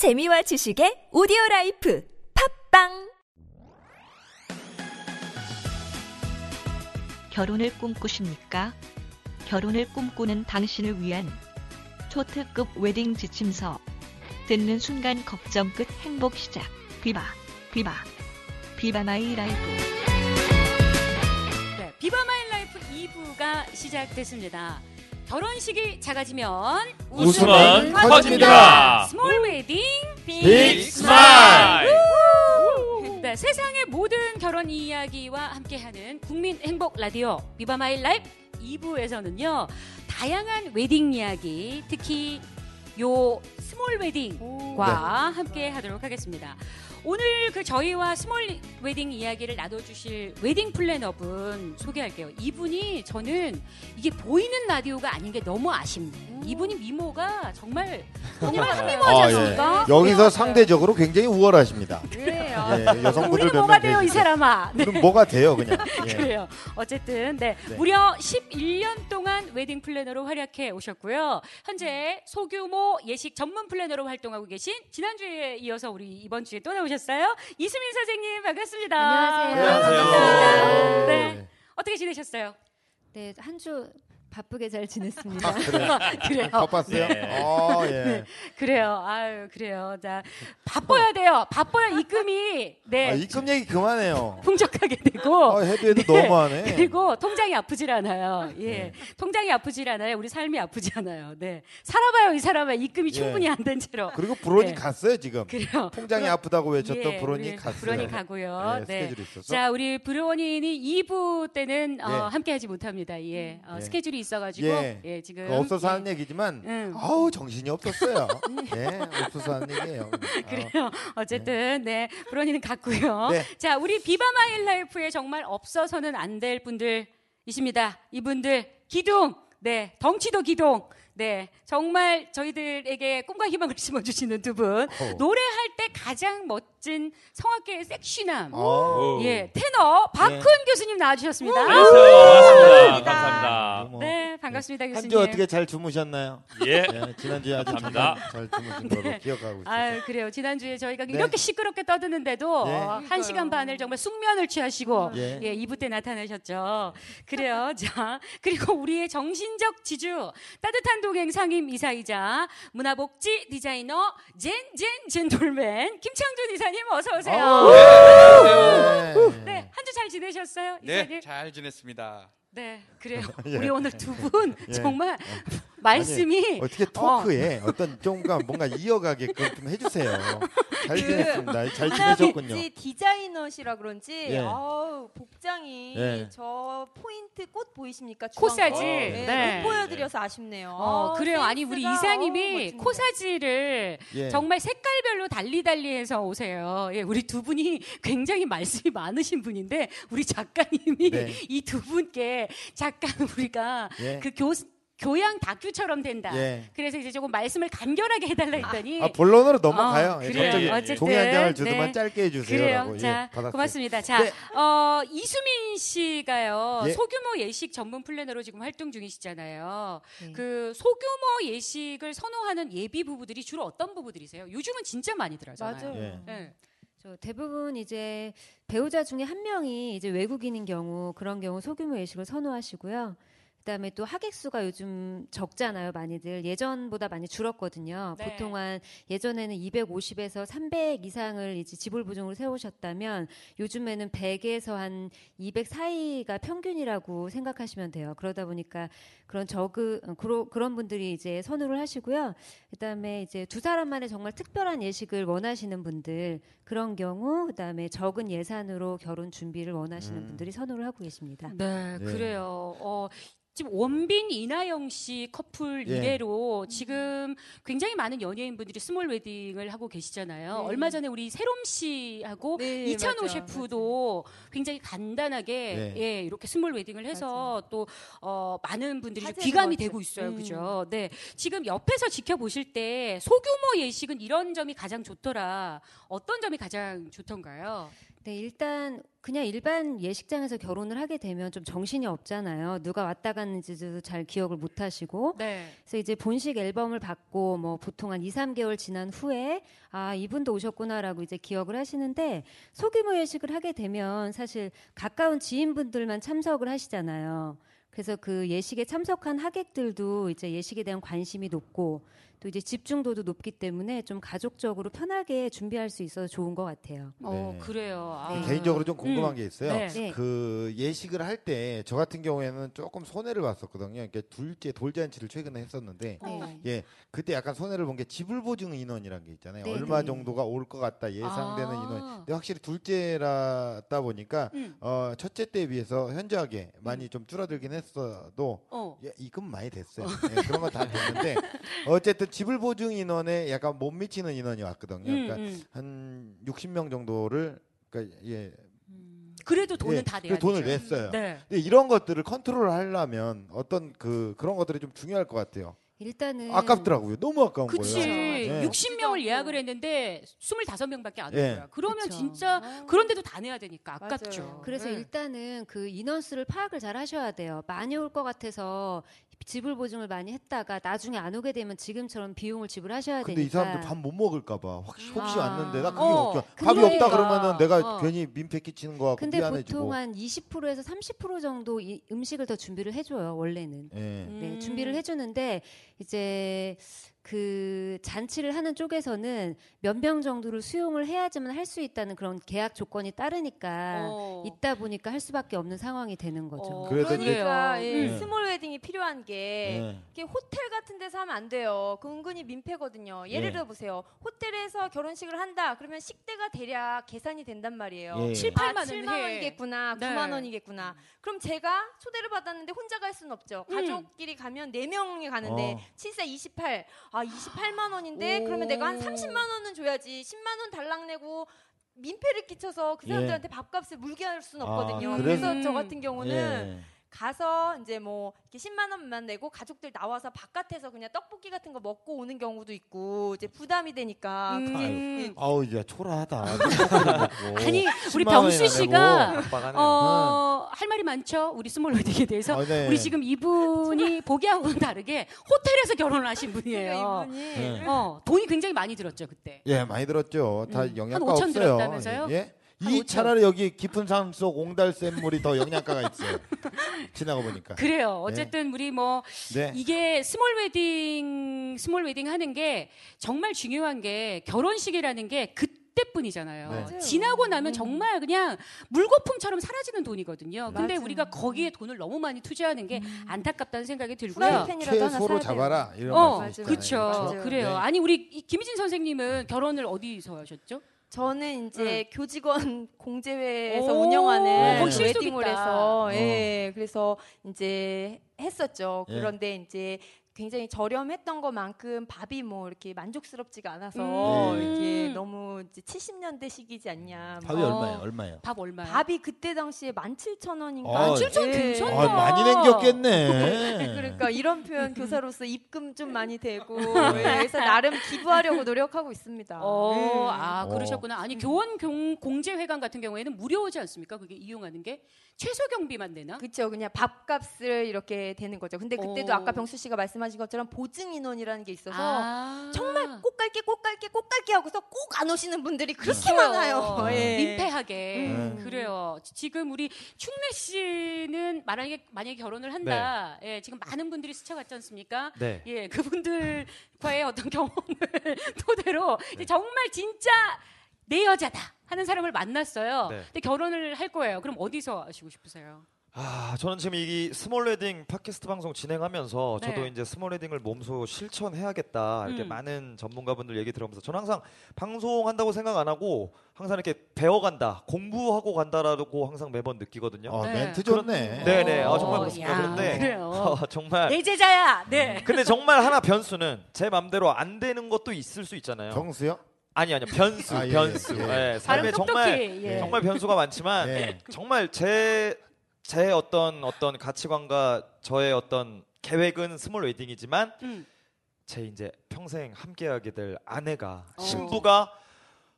재미와 지식의 오디오 라이프 팟빵 결혼을 꿈꾸십니까? 결혼을 꿈꾸는 당신을 위한 초특급 웨딩 지침서. 듣는 순간 걱정 끝 행복 시작. Viva, viva, viva my life. 네, Viva my life 2부가 시작됐습니다. 결혼식이 작아지면 웃음은 커집니다. Small wedding big smile. 네, 세상의 모든 결혼 이야기와 함께하는 국민 행복 라디오 Viva my life 2부에서는요. 다양한 웨딩 이야기, 특히 요 스몰 웨딩과 함께 하도록 하겠습니다. 오늘 그 저희와 스몰 웨딩 이야기를 나눠주실 웨딩 플래너분 소개할게요. 이분이 저는 이게 보이는 라디오가 아닌 게 너무 아쉽네. 이분이 미모가 정말 정말 아, 않습니까? 예. 여기서 상대적으로 굉장히 우월하십니다. 그 래요. 예, 여성분들 우리 몇 뭐가 명 돼요 이? 사람아. 네. 그럼 뭐가 돼요, 그냥. 예. 그래요. 어쨌든 네, 네. 무려 11년 동안 웨딩 플래너로 활약해 오셨고요. 현재 소규모 예식 전문 플래너로 활동하고 계신 지난주에 이어서 우리 이번 주에 또 나오셨어요. 이수민 선생님 반갑습니다. 안녕하세요. 반갑습니다. 네. 네. 어떻게 지내셨어요? 네, 한 주 바쁘게 잘 지냈습니다. 그래 요. 바빴어요? 네. 어, 예. 그래요. 아유, 그래요. 자, 바빠야 돼요. 바빠야 입금이 네. 아, 입금 얘기 그만해요. 풍족하게 되고 아, 해도 해도 네. 너무하네. 그리고 통장이 아프질 않아요. 예. 네. 통장이 아프질 않아요. 우리 삶이 아프지 않아요. 네. 살아봐요, 이 사람아. 입금이 예. 충분히 안 된 채로. 그리고 불온이 네. 갔어요, 지금. 그래요. 통장이 아프다고 외쳤던 예, 불온이 우리 갔어요. 불온이 가고요. 네, 네. 자, 우리 브루원인이 2부 때는 어, 예. 함께 하지 못합니다. 예. 어, 예. 스케줄이 있어가지고 예. 예, 지금 그 없어서 예. 하는 얘기지만, 응. 아우, 정신이 없었어요. 예, 없어서 하는 얘기예요. 아, 그래요. 어쨌든 네 브로니는 갔고요. 네. 자 우리 비바마일 라이프에 정말 없어서는 안 될 분들이십니다. 이분들 기둥, 네 덩치도 기둥. 네, 정말 저희들에게 꿈과 희망을 심어주시는 두 분. 노래할 때 가장 멋진 성악계의 섹시남. 어. 예, 테너 박훈 교수님 나와주셨습니다. 반갑습니다. 감사합니다. 뭐, 네, 반갑습니다, 교수님. 한 주 어떻게 잘 주무셨나요? 예. 예, 지난주에 아주 감사합니다. 잠깐 잘 주무신 걸로 기억하고 있어요. 아유 그래요. 지난주에 저희가 네. 이렇게 시끄럽게 떠드는데도 네. 어, 한 시간 반을 정말 숙면을 취하시고 예. 예, 2부 때 나타나셨죠. 그래요. 자, 그리고 우리의 정신적 지주, 따뜻한 동행 상임 이사이자 문화복지 디자이너 젠젠 젠 돌맨 김창준 이사 님 어서 오세요. 네. 네, 한 주 잘 지내셨어요, 네, 이사님? 잘 지냈습니다. 네, 그래요. 예. 우리 오늘 두분 예. 정말 말씀이 어떻게 토크에 어. 떤 뭔가 뭔가 이어가게끔 좀 해주세요. 잘 지냈습니다. 잘 지내셨군요. 디자이너시라 그런지 예. 아우 복장이 예. 저 포인트 꽃 보이십니까? 코사지. 꽃. 네. 네, 못 보여드려서 아쉽네요. 어, 아, 그래요. 아니 우리 이사님이 멋집니다. 코사지를 예. 정말 색깔별로 달리 달리해서 오세요. 예, 우리 두 분이 굉장히 말씀이 많으신 분인데 우리 작가님이 네. 이두 분께 잠깐 우리가 예. 그 교, 교양 다큐처럼 된다. 예. 그래서 이제 조금 말씀을 간결하게 해달라 했더니 아 본론으로 넘어가요. 어, 예, 그래요. 갑자기 어쨌든, 종이 한 장을 주더만 네. 짧게 해주세요라고. 예, 자, 받았어요. 고맙습니다. 자, 네. 어, 이수민 씨가요. 예. 소규모 예식 전문 플래너로 지금 활동 중이시잖아요. 네. 그 소규모 예식을 선호하는 예비 부부들이 주로 어떤 부부들이세요? 요즘은 진짜 많이 들어잖아요. 맞아요. 예. 네. 저 대부분 이제 배우자 중에 한 명이 이제 외국인인 경우 그런 경우 소규모 예식을 선호하시고요. 그다음에 또 하객 수가 요즘 적잖아요, 많이들. 예전보다 많이 줄었거든요. 네. 보통 한 예전에는 250에서 300 이상을 이제 지불 보증으로 세우셨다면 요즘에는 100에서 한 200 사이가 평균이라고 생각하시면 돼요. 그러다 보니까 그런 저그 어, 그러, 그런 분들이 이제 선호를 하시고요. 그다음에 이제 두 사람만의 정말 특별한 예식을 원하시는 분들 그런 경우 그다음에 적은 예산으로 결혼 준비를 원하시는 음. 분들이 선호를 하고 계십니다. 네, 네. 그래요. 어, 지금 원빈 이나영 씨 커플 예. 이래로 지금 굉장히 많은 연예인분들이 스몰 웨딩을 하고 계시잖아요. 네. 얼마 전에 우리 새롬 씨하고 네, 이찬오 맞아, 셰프도 굉장히 간단하게 네. 예, 이렇게 스몰 웨딩을 해서 또 어, 많은 분들이 귀감이. 되고 있어요. 음. 그죠? 네. 지금 옆에서 지켜보실 때 소규모 예식은 이런 점이 가장 좋더라. 어떤 점이 가장 좋던가요? 네, 일단 그냥 일반 예식장에서 결혼을 하게 되면 좀 정신이 없잖아요. 누가 왔다 갔는지도 잘 기억을 못 하시고. 네. 그래서 이제 본식 앨범을 받고 뭐 보통 한 2, 3개월 지난 후에 아, 이분도 오셨구나라고 이제 기억을 하시는데 소규모 예식을 하게 되면 사실 가까운 지인분들만 참석을 하시잖아요. 그래서 그 예식에 참석한 하객들도 이제 예식에 대한 관심이 높고 또 이제 집중도도 높기 때문에 좀 가족적으로 편하게 준비할 수 있어서 좋은 것 같아요. 어, 네. 그래요. 아. 네. 개인적으로 좀 궁금한 음. 게 있어요. 네. 네. 그 예식을 할 때 저 같은 경우에는 조금 손해를 봤었거든요. 그러니까 둘째 돌잔치를 최근에 했었는데 네. 예 그때 약간 손해를 본 게 지불 보증 인원이라는 게 있잖아요. 네, 얼마 네. 정도가 올 것 같다 예상되는 아. 인원. 근데 확실히 둘째라다 보니까 음. 어 첫째 때에 비해서 현저하게 많이 좀 줄어들긴 했어도 어. 예, 입금 많이 됐어요. 예, 그런 건 다 됐는데 어쨌든 지불 보증 인원에 약간 못 미치는 인원이 왔거든요. 음, 그러니까 음. 한 60명 정도를 그러니까 예, 그래도 돈은 예, 다 내야 그 돈을 되죠. 냈어요. 네. 근데 이런 것들을 컨트롤 하려면 어떤 그 그런 것들이 좀 중요할 것 같아요. 일단은 아깝더라고요. 너무 아까운 그치. 거예요. 네. 60명을 예약을 했는데 25명밖에 안온 예. 거야. 그러면 그쵸. 진짜 아. 그런데도 다 내야 되니까 아깝죠. 맞아요. 그래서 네. 일단은 그 인원수를 파악을 잘 하셔야 돼요. 많이 올 것 같아서 지불 보증을 많이 했다가 나중에 안 오게 되면 지금처럼 비용을 지불하셔야 근데 되니까. 이 사람들 밥 못 먹을까봐 혹시, 혹시 아. 왔는데 나 그게 어, 걱정. 밥이 그러니까. 없다 그러면은 내가 어. 괜히 민폐 끼치는 거 같고 근데 미안해지고. 보통 한 20%에서 30% 정도 이 음식을 더 준비를 해줘요 원래는. 예. 네, 음. 준비를 해주는데 이제 그 잔치를 하는 쪽에서는 몇 명 정도를 수용을 해야지만 할 수 있다는 그런 계약 조건이 따르니까 어. 있다 보니까 할 수밖에 없는 상황이 되는 거죠. 어, 그러니까. 예, 음. 스몰 웨딩이 필요한 게 예. 이게 호텔 같은 데서 하면 안 돼요. 그 은근히 민폐거든요. 예를 예. 들어 보세요. 호텔에서 결혼식을 한다. 그러면 식대가 대략 계산이 된단 말이에요. 예. 7, 아, 8만 원 7만 해. 원이겠구나, 네. 9만 원이겠구나. 그럼 제가 초대를 받았는데 혼자 갈 수는 없죠. 음. 가족끼리 가면 4명이 가는데 어. 7세 28. 아, 28만 원인데 오. 그러면 내가 한 30만 원은 줘야지. 10만 원 달랑 내고 민폐를 끼쳐서 그 예. 사람들한테 밥값을 물게 할 수는 아, 없거든요. 그래서- 그래서 저 같은 경우는 예. 가서 이제 뭐 이렇게 10만 원만 내고 가족들 나와서 바깥에서 그냥 떡볶이 같은 거 먹고 오는 경우도 있고 이제 부담이 되니까 음. 그게 아우 이제 초라하다. 아니 우리 10만 병수 씨가. 어, 할 말이 많죠. 우리 스몰 웨딩에 대해서. 아, 네. 우리 지금 이분이 보기하고는 다르게 호텔에서 결혼을 하신 분이에요. 이분이 네. 어, 돈이 굉장히 많이 들었죠 그때. 예, 많이 들었죠. 다 음. 영양가 한 5천 없어요. 들었다면서요? 예? 한이 5천. 차라리 여기 깊은 산속 옹달샘 물이 더 영양가가 있어요. 지나가 보니까. 그래요. 어쨌든 우리 뭐 네. 이게 스몰 웨딩 스몰 웨딩 하는 게 정말 중요한 게 결혼식이라는 게 그때뿐이잖아요. 네. 맞아요. 지나고 나면 음. 정말 그냥 물거품처럼 사라지는 돈이거든요. 근데 맞아요. 우리가 거기에 돈을 너무 많이 투자하는 게 음. 안타깝다는 생각이 들고요. 최소로. 잡아라 이런 어. 그렇죠. 그래요. 네. 아니 우리 이 김희진 선생님은 결혼을 어디서 하셨죠? 저는 이제 교직원 공제회에서 오, 운영하는. 해서 어. 예 그래서 이제 했었죠. 예. 그런데 이제 굉장히 저렴했던 것만큼 밥이 뭐 이렇게 만족스럽지가 않아서 음. 이렇게 너무 이제 70년대식이지 않냐. 밥이 어. 얼마예요? 얼마예요? 밥 얼마요? 밥이 그때 당시에 17,000원인가? 어, 17,000 괜찮다. 아, 많이 남겼겠네. 그러니까 이런 표현 교사로서 입금 좀 많이 되고 예, 그래서 나름 기부하려고 노력하고 있습니다. 어, 예. 아, 어. 그러셨구나. 아니, 교원 공, 공제회관 같은 경우에는 무료지 않습니까? 그게 이용하는 게? 최소 경비만 내나? 그렇죠. 그냥 밥값을 이렇게 되는 거죠. 근데 그때도 오. 아까 병수 씨가 말씀하신 것처럼 보증 인원이라는 게 있어서 아. 정말 꼭 갈게 꼭 갈게 꼭 갈게 하고서 꼭 안 오시는 분들이 그렇게 있어요. 많아요. 예. 민폐하게. 음. 그래요. 지금 우리 충래 씨는 만약에, 만약에 결혼을 한다. 예, 지금 많은 분들이 스쳐갔지 않습니까? 네. 예, 그분들과의 어떤 경험을 토대로 이제 정말 진짜 내 여자다 하는 사람을 만났어요. 네. 근데 결혼을 할 거예요. 그럼 어디서 하시고 싶으세요? 아, 저는 지금 이 스몰 웨딩 팟캐스트 방송 진행하면서 저도 네. 이제 스몰 웨딩을 몸소 실천해야겠다. 이렇게 음. 많은 전문가분들 얘기 들으면서 저는 항상 방송한다고 생각 안 하고 항상 이렇게 배워간다, 공부하고 간다라고 항상 매번 느끼거든요. 어, 네. 멘트 좋네. 네, 네. 아, 어, 정말 그렇습니다. 야, 그런데. 어, 정말 내 제자야. 네. 근데 정말 하나 변수는 제 맘대로 안 되는 것도 있을 수 있잖아요. 정수요? 아니 아니요 변수 아, 예, 변수. 예. 예, 삶에 발음 정말 똑똑히. 예. 정말 변수가 많지만 예. 정말 제, 제 어떤 어떤 가치관과 저의 어떤 계획은 스몰 웨딩이지만 음. 제 이제 평생 함께하게 될 아내가 어. 신부가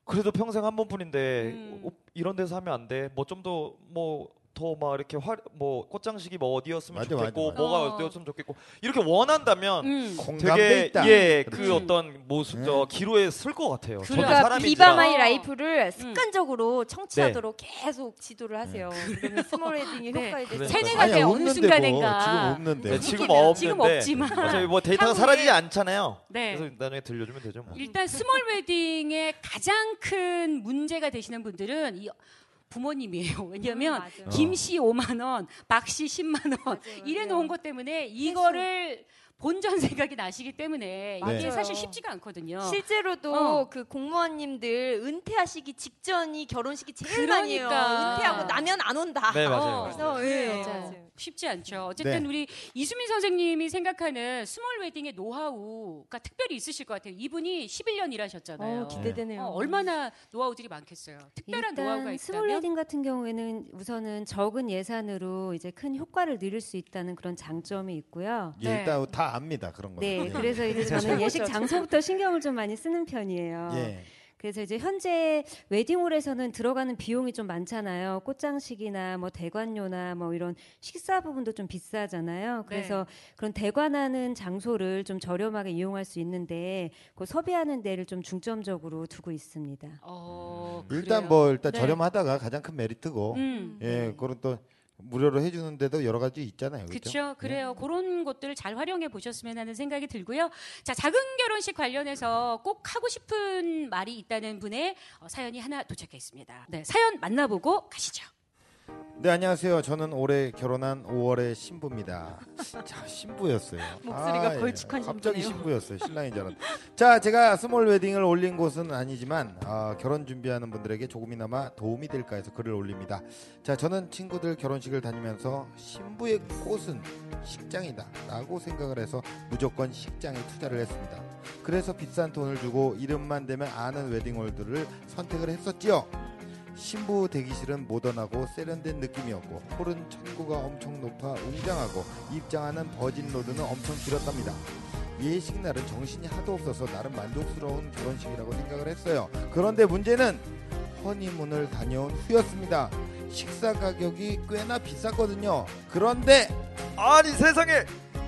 그래도 평생 한 번뿐인데 음. 어, 이런 데서 하면 안 돼. 뭐 좀 더뭐 더 막 이렇게 화, 뭐 꽃장식이 뭐 어디였으면 맞아, 좋겠고 맞아, 맞아. 뭐가 어. 어디였으면 좋겠고 이렇게 원한다면 음. 공감돼 되게 있다. 예그 그렇지. 어떤 모습 저 기로에 설 것 같아요. 저도 그러니까 사람인지라 비바 마이 어. 라이프를 습관적으로 청취하도록 네. 계속 지도를 하세요. 그러면 스몰 네. 효과에 대해서 그러니까요. 세뇌가 아니야, 돼 어느 없는데 순간인가. 뭐, 지금 없는데. 네, 지금. 없는데 지금 없지만. 어차피 뭐 데이터가 사라지지 않잖아요. 네. 그래서 나중에 들려주면 되죠. 뭐. 일단 스몰 웨딩의 가장 큰 문제가 되시는 분들은 이 부모님이에요. 왜냐면 음. 김씨 5만 원, 박씨 10만 원. 이래 놓은 것 때문에 이거를 본전 생각이 나시기 때문에 이게 맞아요. 사실 쉽지가 않거든요. 실제로도 어. 그 공무원님들 은퇴하시기 직전이 결혼식이 제일 그러니까. 많이 해요. 은퇴하고 나면 안 온다. 네 맞아요. 어. 그래서 네. 예, 맞아요. 쉽지 않죠. 어쨌든 네. 우리 이수민 선생님이 생각하는 스몰 웨딩의 노하우가 특별히 있으실 것 같아요. 이분이 11년 일하셨잖아요. 어, 기대되네요. 어, 얼마나 노하우들이 많겠어요. 특별한 노하우가 일단 스몰 있다면 웨딩 같은 경우에는 우선은 적은 예산으로 이제 큰 효과를 누릴 수 있다는 그런 장점이 있고요. 예, 네. 일단 다 압니다 그런 거. 네, 그래서 이제 저는 예식 장소부터 신경을 좀 많이 쓰는 편이에요. 예. 그래서 이제 현재 웨딩홀에서는 들어가는 비용이 좀 많잖아요. 꽃장식이나 뭐 대관료나 뭐 이런 식사 부분도 좀 비싸잖아요. 그래서 그런 대관하는 장소를 좀 저렴하게 이용할 수 있는데 그 섭외하는 데를 좀 중점적으로 두고 있습니다. 어, 일단 그래요. 뭐 일단 네. 저렴하다가 가장 큰 메리트고. 음. 예, 그런 또 무료로 해주는 데도 여러 가지 있잖아요. 그렇죠? 그래요. 그런 것들을 잘 활용해 보셨으면 하는 생각이 들고요. 자, 작은 결혼식 관련해서 꼭 하고 싶은 말이 있다는 분의 어, 사연이 하나 도착해 있습니다. 네, 사연 만나보고 가시죠. 네 안녕하세요. 저는 올해 결혼한 5월의 신부입니다. 자 신부였어요. 목소리가 예. 걸쭉한 갑자기 신부네요. 신부였어요. 신랑인 줄 알았. 자 제가 스몰 웨딩을 올린 곳은 아니지만 아, 결혼 준비하는 분들에게 조금이나마 도움이 될까 해서 글을 올립니다. 자 저는 친구들 결혼식을 다니면서 신부의 꽃은 식장이다라고 생각을 해서 무조건 식장에 투자를 했습니다. 그래서 비싼 돈을 주고 이름만 대면 아는 웨딩홀들을 선택을 했었지요. 신부 대기실은 모던하고 세련된 느낌이었고 홀은 층고가 엄청 높아 웅장하고 입장하는 버진 로드는 엄청 길었답니다. 예식 날은 정신이 하도 없어서 나름 만족스러운 결혼식이라고 생각을 했어요. 그런데 문제는 허니문을 다녀온 후였습니다. 식사 가격이 꽤나 비쌌거든요. 그런데 아니 세상에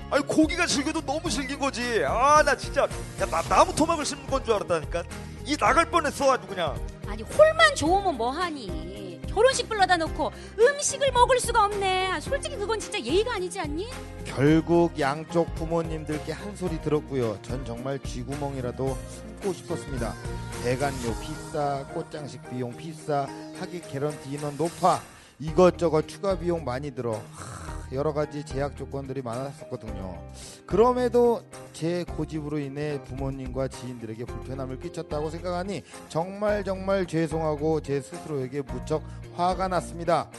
아니 고기가 질겨도 너무 질긴 거지 아 나 진짜 야, 나, 나무 토막을 심는 건 줄 알았다니까 이 나갈 뻔했어 아주 그냥 아니 홀만 좋으면 뭐하니? 결혼식 불러다 놓고 음식을 먹을 수가 없네. 아, 솔직히 그건 진짜 예의가 아니지 않니? 결국 양쪽 부모님들께 한 소리 들었고요. 전 정말 쥐구멍이라도 숨고 싶었습니다. 대관료 비싸, 꽃장식 비용 비싸, 하객 개런티 인원 높아, 이것저것 추가 비용 많이 들어. 하, 여러 가지 제약 조건들이 많았었거든요. 그럼에도 제 고집으로 인해 부모님과 지인들에게 불편함을 끼쳤다고 생각하니 정말 정말 죄송하고 제 스스로에게 무척 화가 났습니다.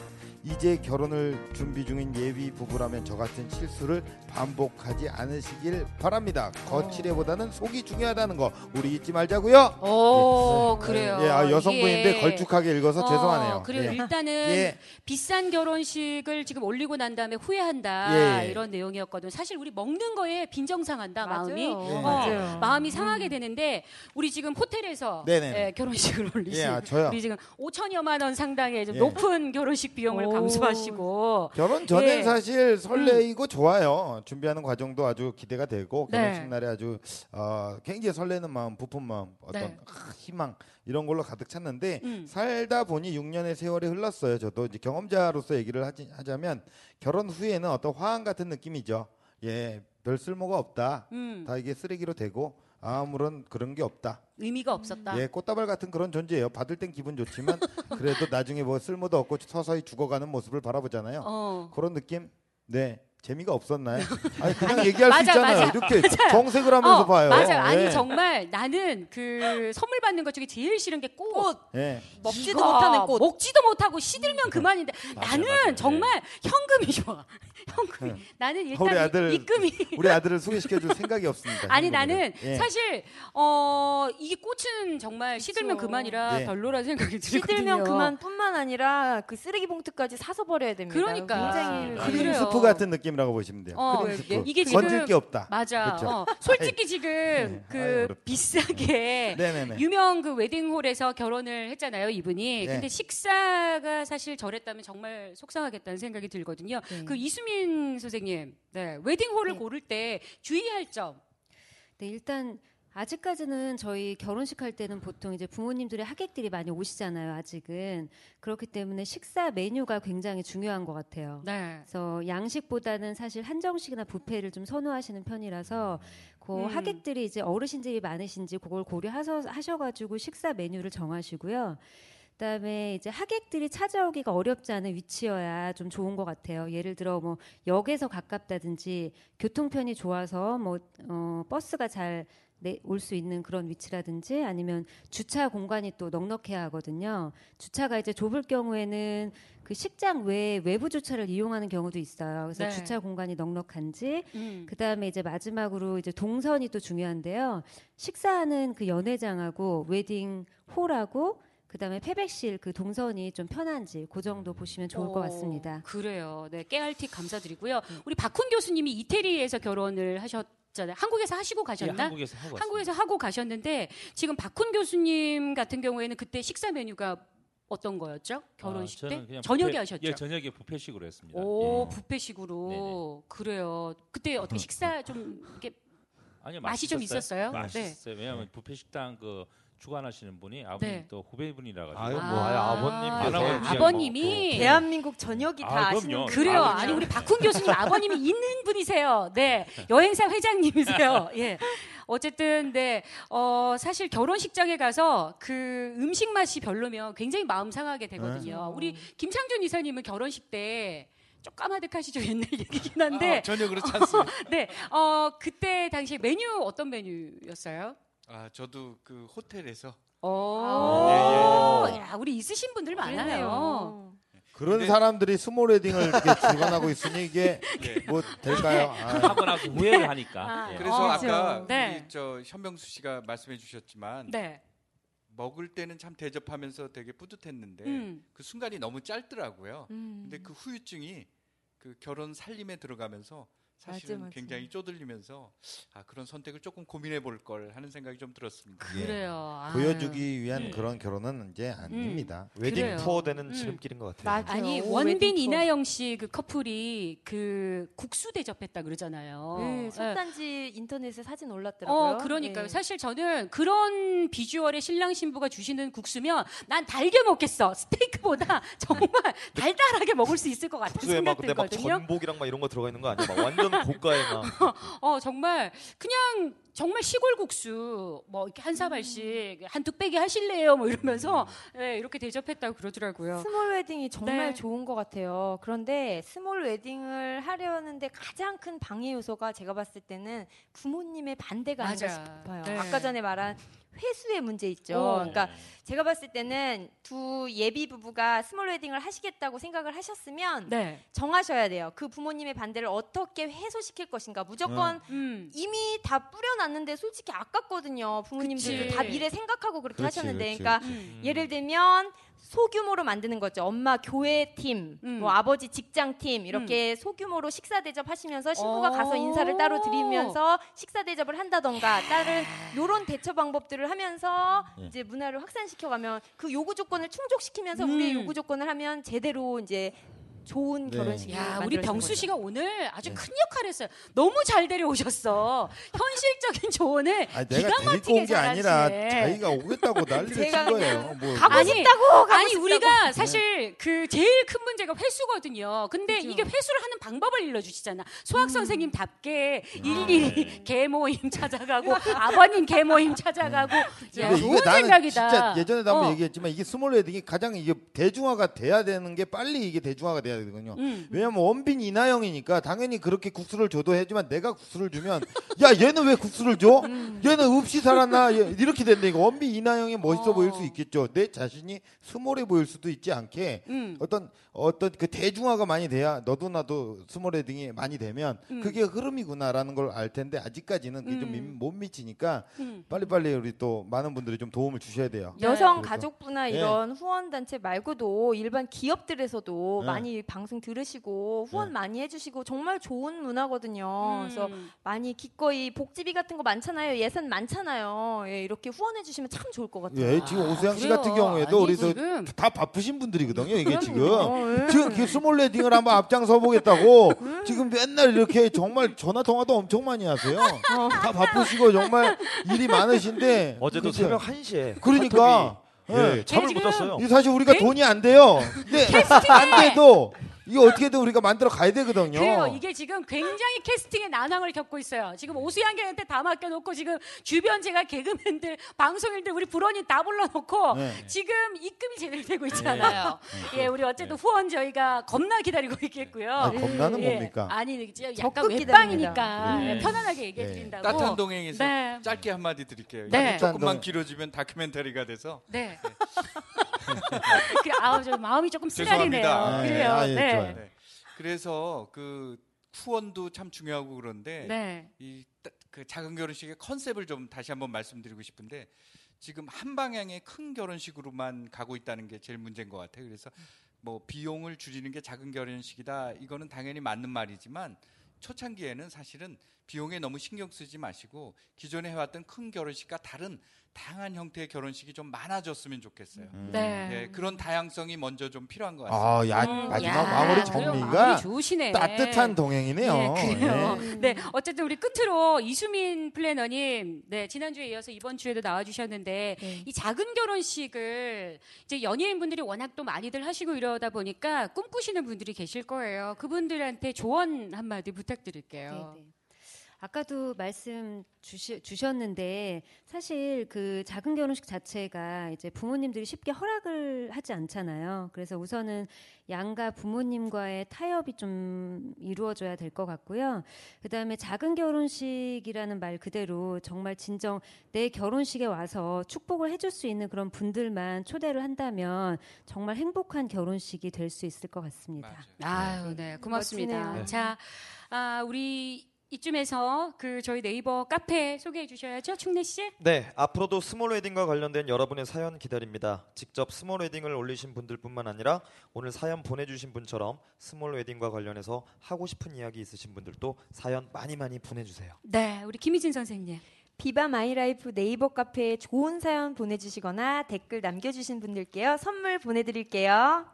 이제 결혼을 준비 중인 예비 부부라면 저 같은 실수를 반복하지 않으시길 바랍니다. 거칠애보다는 속이 중요하다는 거 우리 잊지 말자고요. 오, 그래요. 예, 아, 여성분인데 이게- 걸쭉하게 읽어서 어, 죄송하네요. 그리고 예. 일단은 예. 비싼 결혼식을 지금 올리고 난 다음에 후회한다 예, 예. 이런 내용이었거든. 사실 우리 먹는 거에 빈정상한다 마음이 맞아요. 예. 어, 맞아요. 마음이 상하게 되는데 우리 지금 호텔에서. 예, 결혼식을 올리신 예, 아, 저요. 우리 지금 5천여만 원 상당의 좀 예. 높은 결혼식 비용을 오. 감수하시고 결혼 전엔 예. 사실 설레이고 좋아요. 준비하는 과정도 아주 기대가 되고 네. 결혼식 날에 아주 어, 굉장히 설레는 마음, 부푼 마음, 어떤 네. 아, 희망 이런 걸로 가득 찼는데 음. 살다 보니 6년의 세월이 흘렀어요. 저도 이제 경험자로서 얘기를 하지, 하자면 결혼 후에는 어떤 화환 같은 느낌이죠. 예, 별 쓸모가 없다. 음, 다 이게 쓰레기로 되고 아무런 그런 게 없다. 의미가 없었다. 예, 꽃다발 같은 그런 존재예요. 받을 땐 기분 좋지만 그래도 나중에 뭐 쓸모도 없고 서서히 죽어가는 모습을 바라보잖아요. 어. 그런 느낌? 네. 재미가 없었나요? 아니 그냥 얘기할 맞아, 수 있잖아요. 맞아. 이렇게 정색을 하면서 어, 봐요. 맞아요. 아니 예. 정말 나는 그 선물 받는 것 중에 제일 싫은 게 꽃. 꽃 예. 먹지도 이거 못하는 꽃. 먹지도 못하고 시들면 그만인데 맞아요, 나는 맞아요. 정말 현금이 좋아. 현금이. 네. 나는 일단 우리 아들 입금이 우리 아들을 소개시켜줄 생각이 없습니다. 아니 행복이네. 나는 예. 사실 어 이게 꽃은 정말 시들면. 그만이라 예. 별로라는 생각이 들거든요. 시들면 그만뿐만 아니라 그 쓰레기 봉투까지 사서 버려야 됩니다. 그러니까. 굉장히 아, 크림 그래요. 스프 같은 느낌 의 스크림이라고 보시면 돼요. 어, 크림 스프. 이게 건질 지금 게 없다. 맞아. 그렇죠. 어, 솔직히 지금 아이, 그 어렵다. 비싸게 네네네. 유명 그 웨딩홀에서 결혼을 했잖아요, 이분이. 네. 근데 식사가 사실 저랬다면 정말 속상하겠다는 생각이 들거든요. 네. 그 이수민 선생님, 네, 웨딩홀을 네. 고를 때 주의할 점. 네, 일단 아직까지는 저희 결혼식 할 때는 보통 이제 부모님들의 하객들이 많이 오시잖아요. 아직은 그렇기 때문에 식사 메뉴가 굉장히 중요한 것 같아요. 네. 그래서 양식보다는 사실 한정식이나 뷔페를 좀 선호하시는 편이라서 그 음. 하객들이 이제 어르신들이 많으신지 그걸 고려하셔 하셔가지고 식사 메뉴를 정하시고요. 그다음에 이제 하객들이 찾아오기가 어렵지 않은 위치여야 좀 좋은 것 같아요. 예를 들어 뭐 역에서 가깝다든지 교통편이 좋아서 뭐 어, 버스가 잘 올 수 있는 그런 위치라든지 아니면 주차 공간이 또 넉넉해야 하거든요. 주차가 이제 좁을 경우에는 그 식장 외에 외부 주차를 이용하는 경우도 있어요. 그래서 네. 주차 공간이 넉넉한지 음. 그 다음에 이제 마지막으로 이제 동선이 또 중요한데요. 식사하는 그 연회장하고 웨딩 홀하고 그 다음에 패백실 그 동선이 좀 편한지 그 정도 보시면 좋을 것 오, 같습니다. 그래요. 네, 깨알 팁 감사드리고요. 우리 박훈 교수님이 이태리에서 결혼을 하셨 잖아요. 한국에서 하시고 예, 가셨나? 한국에서 하고 한국에서 하고 가셨는데 지금 박훈 교수님 같은 경우에는 그때 식사 메뉴가 어떤 거였죠? 결혼식 아, 때 저녁에 하셨죠? 예, 저녁에 뷔페식으로 했습니다. 오 예. 뷔페식으로 그래요. 그때 어떻게 식사 좀 이렇게 아니요, 맛이 좀 있었어요? 네. 맛있었어요. 왜냐하면 뷔페 식당 그 주관하시는 분이 아버님 네. 또 후배분이라 가지고. 아유, 뭐, 아. 아유, 아버님께서 아, 그냥 아버님이 뭐, 대한민국 전역이 다 아, 아시는 그럼요. 그래요. 아, 아니 우리 박훈 교수님 아버님이 있는 분이세요. 네, 여행사 회장님이세요. 예. 어쨌든 네, 어, 사실 결혼식장에 가서 그 음식 맛이 별로면 굉장히 마음 상하게 되거든요. 우리 김창준 이사님은 결혼식 때좀 까마득하시죠 옛날 얘기긴 한데 아, 전혀 그렇지 않습니다. 네, 어 그때 당시 메뉴 어떤 메뉴였어요? 아, 저도 그 호텔에서 오, 예, 예. 야, 우리 있으신 분들 많아요. 그러네요. 그런 근데- 사람들이 스몰 웨딩을 이렇게 주관하고 있으니 이게 네. 뭐 될까요? 아, 하고 나서 후회를 하니까. 아, 예. 그래서 어, 아까 네. 우리 저 현병수 씨가 말씀해 주셨지만 네, 먹을 때는 참 대접하면서 되게 뿌듯했는데 음. 그 순간이 너무 짧더라고요. 음. 근데 그 후유증이 그 결혼 살림에 들어가면서 사실은 맞아. 굉장히 쪼들리면서 아 그런 선택을 조금 고민해 볼 걸 하는 생각이 좀 들었습니다. 예. 그래요. 아유. 보여주기 위한 음. 그런 결혼은 이제 아닙니다. 웨딩 그래요. 투어 되는 음. 지름길인 것 같아요. 맞아요. 아니 오, 원빈. 이나영 씨 그 커플이 그 국수 대접했다 그러잖아요. 네, 네. 속단지 인터넷에 사진 올랐더라고요. 어, 그러니까요. 네. 사실 저는 그런 비주얼의 신랑 신부가 주시는 국수면 난 달게 먹겠어. 스테이크보다 정말 달달하게 먹을 수 있을 것 같은 국수에 막 생각 근데 막 들거든요. 전복이랑 막 이런 거 들어가 있는 거 아니야? 막 완전 고가에 막 어, 정말 그냥 정말 시골 국수 뭐 이렇게 한 사발씩 한 뚝배기 하실래요? 뭐 이러면서 네, 이렇게 대접했다고 그러더라고요. 스몰 웨딩이 정말 네. 좋은 것 같아요. 그런데 스몰 웨딩을 하려는데 가장 큰 방해 요소가 제가 봤을 때는 부모님의 반대가 아닌가 맞아. 싶어요. 네. 아까 전에 말한 회수의 문제 있죠. 어. 그러니까 제가 봤을 때는 두 예비 부부가 스몰 웨딩을 하시겠다고 생각을 하셨으면 네. 정하셔야 돼요. 그 부모님의 반대를 어떻게 해소시킬 것인가. 무조건 음. 이미 다 뿌려놨는데 솔직히 아깝거든요. 부모님들도 그치. 다 미래 생각하고 그렇게 그렇지, 하셨는데, 그렇지, 그러니까 음. 예를 들면 소규모로 만드는 거죠. 엄마 교회 팀, 음. 뭐 아버지 직장 팀 이렇게 소규모로 식사 대접 하시면서 신부가 어. 가서 인사를 따로 드리면서 식사 대접을 한다던가 아. 요런 대처 방법들을 하면서 예. 이제 문화를 확산시켜 가면 그 요구 조건을 충족시키면서 음. 우리의 요구 조건을 하면 제대로 이제 좋은 네. 결혼식이 야, 우리 병수 거죠. 씨가 오늘 아주 네. 큰 역할을 했어요. 너무 잘 데려오셨어. 현실적인 조언을 아니, 기가 내가 데리고 막히게 온게 아니라. 자기가 오겠다고 난리를 친 거예요. 뭐 가고 아니, 싶다고 가고 아니 싶다고. 우리가 사실 그 제일 큰 문제가 회수거든요. 근데 그죠. 이게 회수를 하는 방법을 일러주시잖아. 수학 음. 선생님답게 일일이 개모임 찾아가고 아버님 개모임 찾아가고. 야, 근데 좋은 이거 나는 생각이다. 진짜 예전에도 한번 어. 얘기했지만 이게 small wedding이 가장 이게 대중화가 돼야 되는 게 빨리 이게 대중화가 돼야 되거든요. 음. 왜냐면 원빈 이나영이니까 당연히 그렇게 국수를 줘도 해지만 내가 국수를 주면 야 얘는 왜 국수를 줘? 음. 얘는 없이 살았나? 얘- 이렇게 된다니까 원빈 이나영이 멋있어 어. 보일 수 있겠죠. 내 자신이 small해 보일 수도 있지 않게 음. 어떤 어떤 그 대중화가 많이 돼야 너도 나도 small wedding이 많이 되면 음. 그게 흐름이구나라는 걸 알 텐데 아직까지는 그게 좀 음. 못 미치니까 음. 빨리빨리 우리 또 많은 분들이 좀 도움을 주셔야 돼요. 여성 그래서. 가족부나 예. 이런 후원 단체 말고도 일반 기업들에서도 네. 많이 방송 들으시고 후원 네. 많이 해주시고 정말 좋은 문화거든요. 그래서 음. 많이 기꺼이 복지비 같은 거 많잖아요. 예산 많잖아요. 예, 이렇게 후원해주시면 참 좋을 것 같아요. 예, 지금 오수양 씨 그래요. 같은 경우에도 우리 다 바쁘신 분들이거든요. 이게 지금 그럼요. 예. 지금 그 small wedding을 한번 앞장서 보겠다고 지금 맨날 이렇게 정말 전화 통화도 엄청 많이 하세요. 다 바쁘시고 정말 일이 많으신데 어제도 그죠? 새벽 1 시에 그러니까 예, 예. 잠을 못 잤어요. 이 사실 우리가 돈이 안 돼요. 근데 안 돼도 이거 어떻게든 우리가 만들어 가야 되거든요. 그래요. 이게 지금 굉장히 캐스팅의 난항을 겪고 있어요. 지금 오수양개한테 다 맡겨놓고 지금 주변 제가 개그맨들, 방송인들, 우리 불원이 다 불러놓고 네. 지금 입금이 제대로 되고 있잖아요. 예, 우리 어쨌든 후원 저희가 겁나 기다리고 있겠고요. 아, 겁나는 예, 뭡니까? 아니 이제 약간 외빵이니까. 예, 네. 편안하게 얘기해 드린다고. 따뜻한 동행에서 네. 짧게 한마디 드릴게요. 네. 조금만 길어지면 다큐멘터리가 돼서 네. 그, 아우 저 마음이 조금 쓰라리네요. 그래요. 아, 예, 네. 좋아요. 네. 그래서 그 후원도 참 중요하고 그런데 네. 이그 작은 결혼식의 컨셉을 좀 다시 한번 말씀드리고 싶은데 지금 한 방향의 큰 결혼식으로만 가고 있다는 게 제일 문제인 것 같아요. 그래서 뭐 비용을 줄이는 게 작은 결혼식이다. 이거는 당연히 맞는 말이지만 초창기에는 사실은 비용에 너무 신경 쓰지 마시고 기존에 해왔던 큰 결혼식과 다른 다양한 형태의 결혼식이 좀 많아졌으면 좋겠어요. 네. 예, 그런 다양성이 먼저 좀 필요한 것 같습니다. 아, 야, 음, 마지막 야, 마무리 정리가 좋으시네. 따뜻한 동행이네요. 예, 그래요. 예. 네, 어쨌든 우리 끝으로 이수민 플래너님, 네 지난주에 이어서 이번 주에도 나와주셨는데 네. 이 작은 결혼식을 이제 연예인분들이 워낙 또 많이들 하시고 이러다 보니까 꿈꾸시는 분들이 계실 거예요. 그분들한테 조언 한마디 부탁드릴게요. 네, 네. 아까도 말씀 주시, 주셨는데 사실 그 작은 결혼식 자체가 이제 부모님들이 쉽게 허락을 하지 않잖아요. 그래서 우선은 양가 부모님과의 타협이 좀 이루어져야 될 것 같고요. 그 다음에 작은 결혼식이라는 말 그대로 정말 진정 내 결혼식에 와서 축복을 해줄 수 있는 그런 분들만 초대를 한다면 정말 행복한 결혼식이 될 수 있을 것 같습니다. 맞아요. 아유, 네, 고맙습니다. 멋지네요. 자, 아, 우리 이쯤에서 그 저희 네이버 카페 소개해 주셔야죠, 충래 씨. 네, 앞으로도 small wedding과 관련된 여러분의 사연 기다립니다. 직접 small wedding을 올리신 분들뿐만 아니라 오늘 사연 보내주신 분처럼 small wedding과 관련해서 하고 싶은 이야기 있으신 분들도 사연 많이 많이 보내주세요. 네, 우리 김희진 선생님. Viva My Life 네이버 카페에 좋은 사연 보내주시거나 댓글 남겨주신 분들께요 선물 보내드릴게요.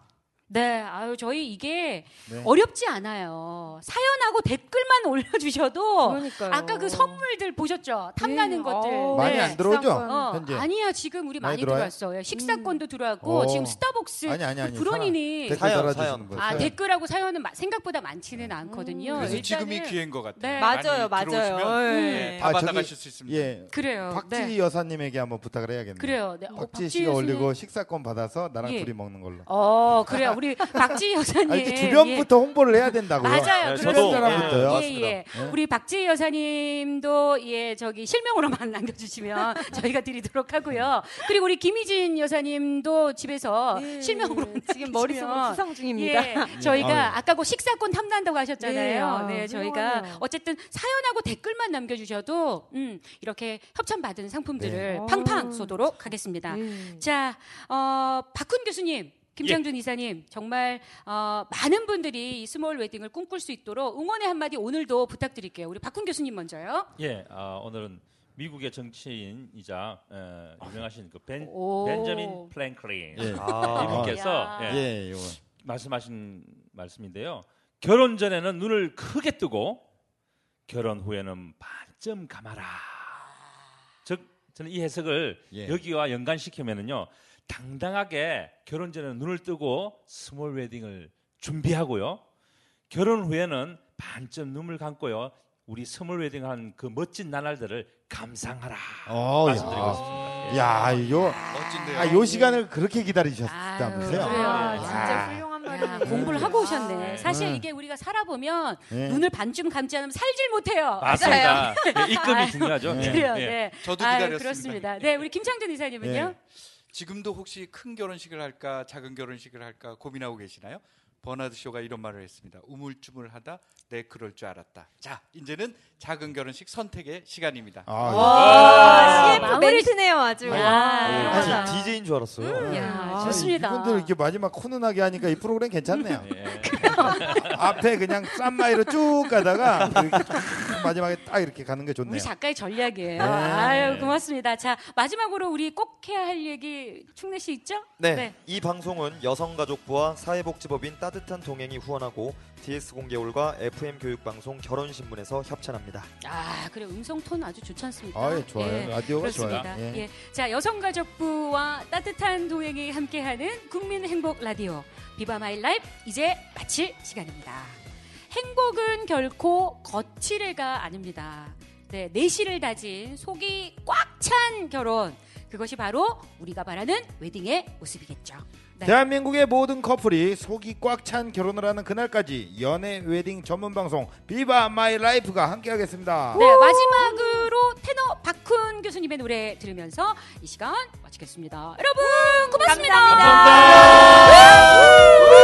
네, 아유 저희 이게 네. 어렵지 않아요. 사연하고 댓글만 올려주셔도 그러니까요. 아까 그 선물들 보셨죠? 탐나는 네. 것들. 어우, 많이 네. 안 들어오죠? 식사권. 어, 현재? 아니야 지금 우리 많이, 많이? 들어왔어요. 식사권도 들어왔고 어. 지금 스타벅스 아니 아니 아니. 불원이니 댓글 사연, 달아주시는 사연. 분. 아 사연. 댓글하고 사연은 마- 생각보다 많지는 않거든요. 그래서 일단은- 지금이 기회인 것 같아요. 네. 맞아요, 맞아요. 예. 예, 다 아, 받아가실 수 있습니다. 예. 그래요. 박지희 네. 여사님에게 한번 부탁을 해야겠네요. 그래요. 네. 어, 박지희 씨가. 올리고 식사권 받아서 나랑 예. 둘이 먹는 걸로. 어 그래요. 우리 박지희 여사님. 아, 이렇게 주변부터 홍보를 해야 된다고요. 예. 맞아요. 네, 주변 저도, 사람부터요. 예, 예. 우리 박지희 여사님도 예 저기 실명으로만 남겨주시면 저희가 드리도록 하고요. 그리고 우리 김희진 여사님도 집에서 네, 실명으로 지금 머릿속으로 수상 중입니다. 예, 저희가 아유. 아까 그 식사권 탐난다고 하셨잖아요. 네, 네, 아, 저희가 훌륭하네요. 어쨌든 사연하고 댓글만 남겨주셔도 음, 이렇게 협찬 받은 상품들을 네. 팡팡 어. 쏘도록 하겠습니다. 네. 자, 어, 박훈 교수님. 김창준 이사님 정말 어, 많은 분들이 이 small wedding을 꿈꿀 수 있도록 응원의 한마디 오늘도 부탁드릴게요. 우리 박훈 교수님 먼저요. 예, 아, 오늘은 미국의 정치인이자 에, 유명하신 그 벤, 오. 벤저민 프랭클린 예. 아, 이분께서 야. 예, 예. 말씀하신 말씀인데요. 결혼 전에는 눈을 크게 뜨고 결혼 후에는 반쯤 감아라. 즉 저는 이 해석을 예. 여기와 연관시키면은요. 당당하게 결혼 전에는 눈을 뜨고 small wedding을 준비하고요. 결혼 후에는 반쯤 눈을 감고요. 우리 small wedding 한 그 멋진 나날들을 감상하라. 어, 말씀드리고 야. 싶습니다. 야, 이거 멋진데요. 아, 요 시간을 그렇게 아유, 기다리셨다면서요? 그래요. 아, 야. 진짜 훌륭한 야, 말이네요. 공부를 하고 오셨네. 네. 사실 네. 이게 우리가 살아보면 예. 눈을 반쯤 감지 않으면 살질 못해요. 맞습니다. 예, 입금이 아유, 중요하죠. 예, 그래요. 예. 네. 저도 아유, 기다렸습니다. 그렇습니다. 네, 우리 김창준 이사님은요. 예. 지금도 혹시 큰 결혼식을 할까 작은 결혼식을 할까 고민하고 계시나요? 버나드 쇼가 이런 말을 했습니다. 우물쭈물하다 내 그럴 줄 알았다. 자, 이제는 작은 결혼식 선택의 시간입니다. 아, 와, CF 마무리- 멘트네요 아주. 야. 와. 아니 DJ인 줄 알았어요. 음, 야, 아, 좋습니다. 이분들 이렇게 마지막 훈훈하게 하니까 이 프로그램 괜찮네요. 예. 앞에 그냥 쌈마이로 쭉 가다가 이렇게 쭉 마지막에 딱 이렇게 가는 게 좋네요. 우리 작가의 전략이에요. 네. 아유, 고맙습니다. 자, 마지막으로 우리 꼭 해야 할 얘기 충래 씨 있죠? 네, 네. 이 방송은 여성가족부와 사회복지법인 따뜻한 동행이 후원하고 DS 공개홀과 FM 교육방송 결혼신문에서 협찬합니다. 아, 그래 음성 톤 아주 좋지 않습니까? 아, 예, 좋아요. 예, 라디오가 그렇습니다. 좋아요. 예. 예. 자, 여성가족부와 따뜻한 동행이 함께하는 국민행복 라디오 Viva My Life 이제 마칠 시간입니다. 행복은 결코 겉치레가 아닙니다. 네, 내실을 다진 속이 꽉 찬 결혼 그것이 바로 우리가 바라는 wedding의 모습이겠죠. 네. 대한민국의 모든 커플이 속이 꽉 찬 결혼을 하는 그날까지 연애 웨딩 전문 방송 Viva My Life가 함께하겠습니다. 네, 마지막으로 테너 박훈 교수님의 노래 들으면서 이 시간 마치겠습니다. 여러분, 고맙습니다. 감사합니다.